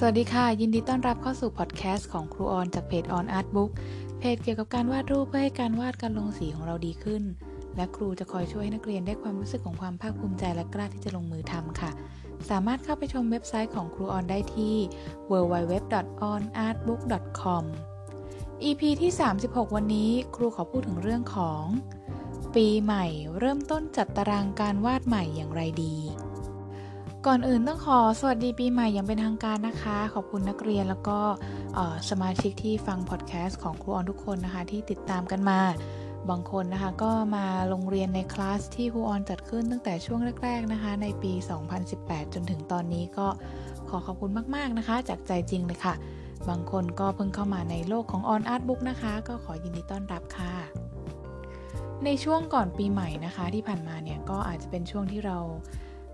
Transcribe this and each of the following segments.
สวัสดีค่ะ ยินดีต้อนรับเข้าสู่พอดแคสต์ของครูออนจากเพจ On Art Book เพจเกี่ยวกับการวาดรูปเพื่อให้การวาดการลงสีของเราดีขึ้น และครูจะคอยช่วยให้นักเรียนได้ความรู้สึกของความภาคภูมิใจและกล้าที่จะลงมือทำค่ะ สามารถเข้าไปชมเว็บไซต์ของครูออนได้ที่ www.onartbook.com EP ที่ 36 วันนี้ครูขอพูดถึงเรื่องของ ปีใหม่ เริ่มต้นจัดตารางการวาดใหม่อย่างไรดี ก่อนอื่นต้องขอสวัสดีปีใหม่อย่างเป็นทางการนะคะ ขอบคุณนักเรียนแล้วก็สมาชิกที่ฟังพอดแคสต์ของครูออนทุกคนนะคะที่ติดตามกันมา บางคนนะคะก็มาโรงเรียนในคลาสที่ครูออนจัดขึ้นตั้งแต่ช่วงแรก ๆนะคะ ในปี 2018 จนถึงตอนนี้ก็ขอขอบคุณมากๆนะคะ จากใจจริงเลยค่ะ บางคนก็เพิ่งเข้ามาในโลกของ On Art Book นะคะ ก็ขอยินดีต้อนรับค่ะในช่วงก่อนปีใหม่นะคะที่ผ่านมาเนี่ยก็อาจจะเป็นช่วงที่เรา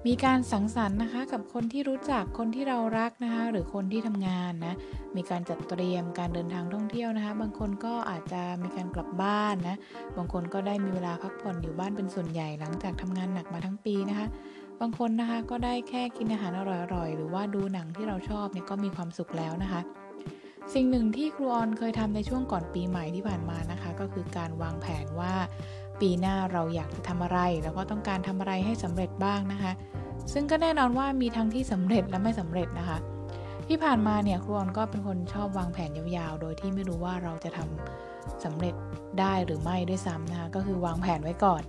มีการสังสรรค์นะคะกับคนที่รู้จักคนที่เรารักนะคะหรือคนที่ทำงานนะมีการจัดเตรียมการเดินทางท่องเที่ยวนะคะ บางคนก็อาจจะมีการกลับบ้านนะบางคนก็ได้มีเวลาพักผ่อนอยู่บ้านเป็นส่วนใหญ่หลังจากทำงานหนักมาทั้งปีนะคะ บางคนนะคะก็ได้แค่กินอาหารอร่อยๆหรือว่าดูหนังที่เราชอบเนี่ยก็มีความสุขแล้วนะคะสิ่งหนึ่งที่ครูออนเคยทำในช่วงก่อนปีใหม่ที่ผ่านมานะคะ ก็คือการวางแผนว่า ปีหน้าเราอยากจะทำอะไร แล้วก็ต้องการทำอะไรให้สำเร็จบ้างนะคะ ซึ่งก็แน่นอนว่ามีทั้งที่สำเร็จและไม่สำเร็จนะคะ ที่ผ่านมาเนี่ยครูออนก็เป็นคนชอบวางแผนยาวๆ โดยที่ไม่รู้ว่าเราจะทำสำเร็จได้หรือไม่ด้วยซ้ำนะคะก็คือวางแผนไว้ก่อน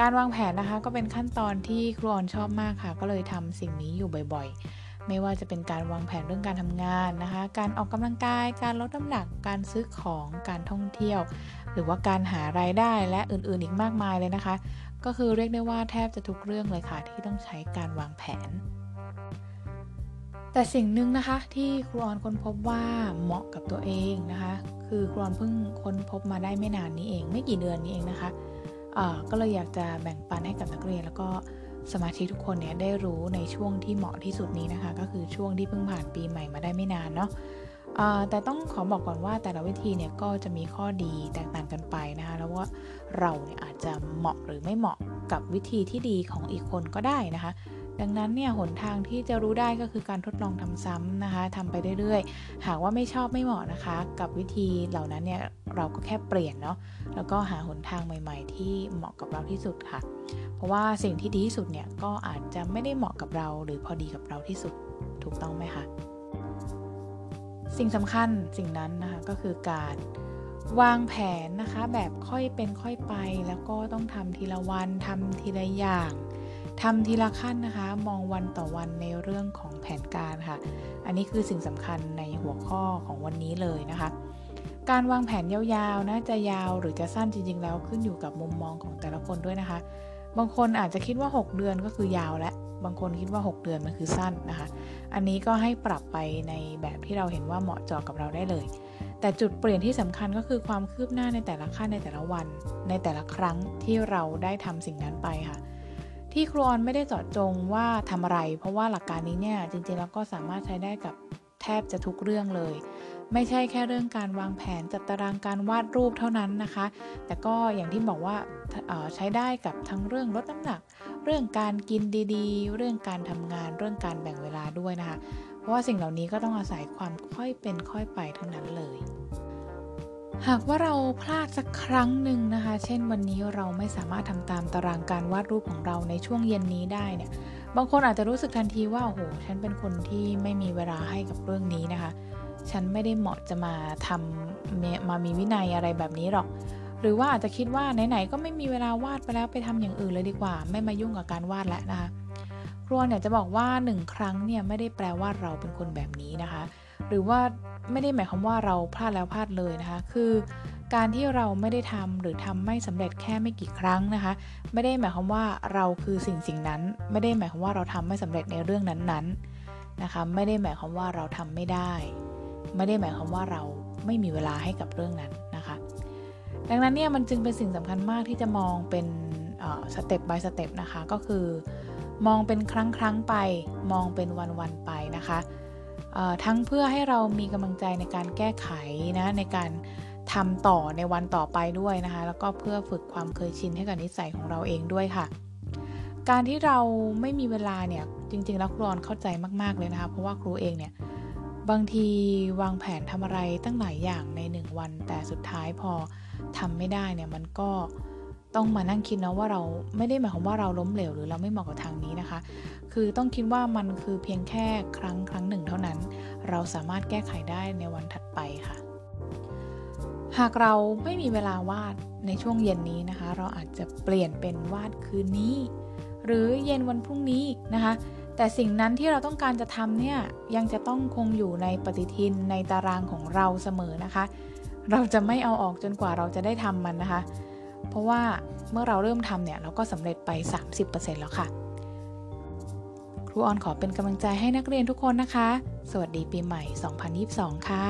การวางแผนนะคะก็เป็นขั้นตอนที่ครูออนชอบมากค่ะ ก็เลยทำสิ่งนี้อยู่บ่อยๆ ไม่ว่าจะเป็นการวางแผนเรื่องการทำงานนะคะ การออกกำลังกาย การลดน้ำหนัก การซื้อของ การท่องเที่ยว หรือว่าการหารายได้และอื่นๆอีกมากมายเลยนะคะ ก็คือเรียกได้ว่าแทบจะทุกเรื่องเลยค่ะ ที่ต้องใช้การวางแผน แต่สิ่งหนึ่งนะคะที่ครูออนค้นพบว่าเหมาะกับตัวเองนะคะ คือครูออนเพิ่งค้นพบมาได้ไม่นานนี้เอง ไม่กี่เดือนนี้เองนะคะะก็เลยอยากจะแบ่งปันให้กับนักเรียน แล้วก็สมาชิกทุกคนเนี่ยได้รู้ในช่วงที่เหมาะที่สุดนี้นะคะ ก็คือช่วงที่เพิ่งผ่านปีใหม่มาได้ไม่นานเนาะ แต่ต้องขอบอกก่อนว่าแต่ละวิธีเนี่ยก็จะมีข้อดีแตกต่างกันไปนะคะ แล้วว่าเราเนี่ยอาจจะเหมาะหรือไม่เหมาะกับวิธีที่ดีของอีกคนก็ได้นะคะ ดังนั้นเนี่ยหนทางที่จะรู้ได้ก็คือการทดลองทำซ้ำนะคะทำไปเรื่อยๆ หากว่าไม่ชอบไม่เหมาะนะคะ กับวิธีเหล่านั้นเนี่ยเราก็แค่เปลี่ยนเนาะแล้วก็หาหนทางใหม่ ๆ ที่เหมาะกับเราที่สุดค่ะ เพราะว่าสิ่งที่ดีที่สุดเนี่ยก็อาจจะไม่ได้เหมาะกับเราหรือพอดีกับเราที่สุดถูกต้องไหมคะ สิ่งสำคัญสิ่งนั้นนะคะก็คือการวางแผนนะคะแบบค่อยเป็นค่อยไป แล้วก็ต้องทำทีละวันทำทีละอย่างทำทีละขั้นนะคะ มองวันต่อวันในเรื่องของแผนการค่ะ อันนี้คือสิ่งสำคัญในหัวข้อของวันนี้เลยนะคะ การวางแผนยาวๆนะจะยาวหรือจะสั้นจริงๆ แล้วขึ้นอยู่กับมุมมองของแต่ละคนด้วยนะคะ บางคนอาจจะคิดว่า 6 เดือนก็คือยาวแล้ว บางคนคิดว่า 6 เดือนมันคือสั้นนะคะ อันนี้ก็ให้ปรับไปในแบบที่เราเห็นว่าเหมาะเจาะกับเราได้เลย แต่จุดเปลี่ยนที่สำคัญก็คือความคืบหน้าในแต่ละขั้นในแต่ละวัน ในแต่ละครั้งที่เราได้ทำสิ่งนั้นไปค่ะ ที่ครูออนไม่ได้เจาะจงว่าทำอะไร เพราะว่าหลักการนี้เนี่ยจริงๆแล้วก็สามารถใช้ได้กับแทบจะทุกเรื่องเลย ไม่ใช่แค่เรื่องการวางแผนจัดตารางการวาดรูปเท่านั้นนะคะ แต่ก็อย่างที่บอกว่าใช้ได้กับทั้งเรื่องลดน้ำหนัก เรื่องการกินดีๆ เรื่องการทำงาน เรื่องการแบ่งเวลาด้วยนะคะ เพราะว่าสิ่งเหล่านี้ก็ต้องอาศัยความค่อยเป็นค่อยไปเท่านั้นเลย หากว่าเราพลาดสักครั้งหนึ่งนะคะ เช่นวันนี้เราไม่สามารถทำตามตารางการวาดรูปของเราในช่วงเย็นนี้ได้เนี่ย บางคนอาจจะรู้สึกทันทีว่าโอ้โห ฉันเป็นคนที่ไม่มีเวลาให้กับเรื่องนี้นะคะ ฉันไม่ได้เหมาะจะมาทำมามีวินัยอะไรแบบนี้หรอก รือว่าอาจจะคิดว่าไหนๆก็ไม่มีเวลาวาดไปแล้วไปทำอย่างอื่นเลยดีกว่า ไม่มายุ่งกับการวาดแล้วนะคะครัวเนี่ยจะบอกว่าหนึ่งครั้งเนี่ยไม่ได้แปลว่าเราเป็นคนแบบนี้นะคะ หรือว่าไม่ได้หมายความว่าเราพลาดแล้วพลาดเลยนะคะ คือการที่เราไม่ได้ทำหรือทำไม่สำเร็จแค่ไม่กี่ครั้งนะคะ ไม่ได้หมายความว่าเราคือสิ่งสิ่งนั้น ไม่ได้หมายความว่าเราทำไม่สำเร็จในเรื่องนั้นๆนะคะ ไม่ได้หมายความว่าเราทำไม่ได้ ไม่ได้หมายความว่าเราไม่มีเวลาให้กับเรื่องนั้น ดังนั้นเนี่ยมันจึงเป็นสิ่งสำคัญมากที่จะมองเป็นสเต็ป by สเต็ปนะคะ ก็คือมองเป็นครั้งครั้งไป มองเป็นวันวันไปนะคะทั้งเพื่อให้เรามีกำลังใจในการแก้ไขนะในการทำต่อในวันต่อไปด้วยนะคะ แล้วก็เพื่อฝึกความเคยชินให้กับนิสัยของเราเองด้วยค่ะ การที่เราไม่มีเวลาเนี่ยจริงๆแล้วครูออนเข้าใจมากๆเลยนะคะ เพราะว่าครูเองเนี่ยบางทีวางแผนทำอะไรตั้งหลายอย่างในหนึ่งวัน แต่สุดท้ายพอ ทำไม่ได้เนี่ยมันก็ต้องมานั่งคิดนะว่าเราไม่ได้หมายความว่าเราล้มเหลวหรือเราไม่เหมาะกับทางนี้นะคะ คือต้องคิดว่ามันคือเพียงแค่ครั้งครั้งหนึ่งเท่านั้น เราสามารถแก้ไขได้ในวันถัดไปค่ะ หากเราไม่มีเวลาวาดในช่วงเย็นนี้นะคะ เราอาจจะเปลี่ยนเป็นวาดคืนนี้ หรือเย็นวันพรุ่งนี้นะคะ แต่สิ่งนั้นที่เราต้องการจะทำเนี่ยยังจะต้องคงอยู่ในปฏิทินในตารางของเราเสมอนะคะ เราจะไม่เอาออกจนกว่าเราจะได้ทำมันนะคะ เพราะว่าเมื่อเราเริ่มทำเนี่ยเราก็สำเร็จไป 30%แล้วค่ะ ครูออนขอเป็นกำลังใจให้นักเรียนทุกคนนะคะ สวัสดีปีใหม่ 2022 ค่ะ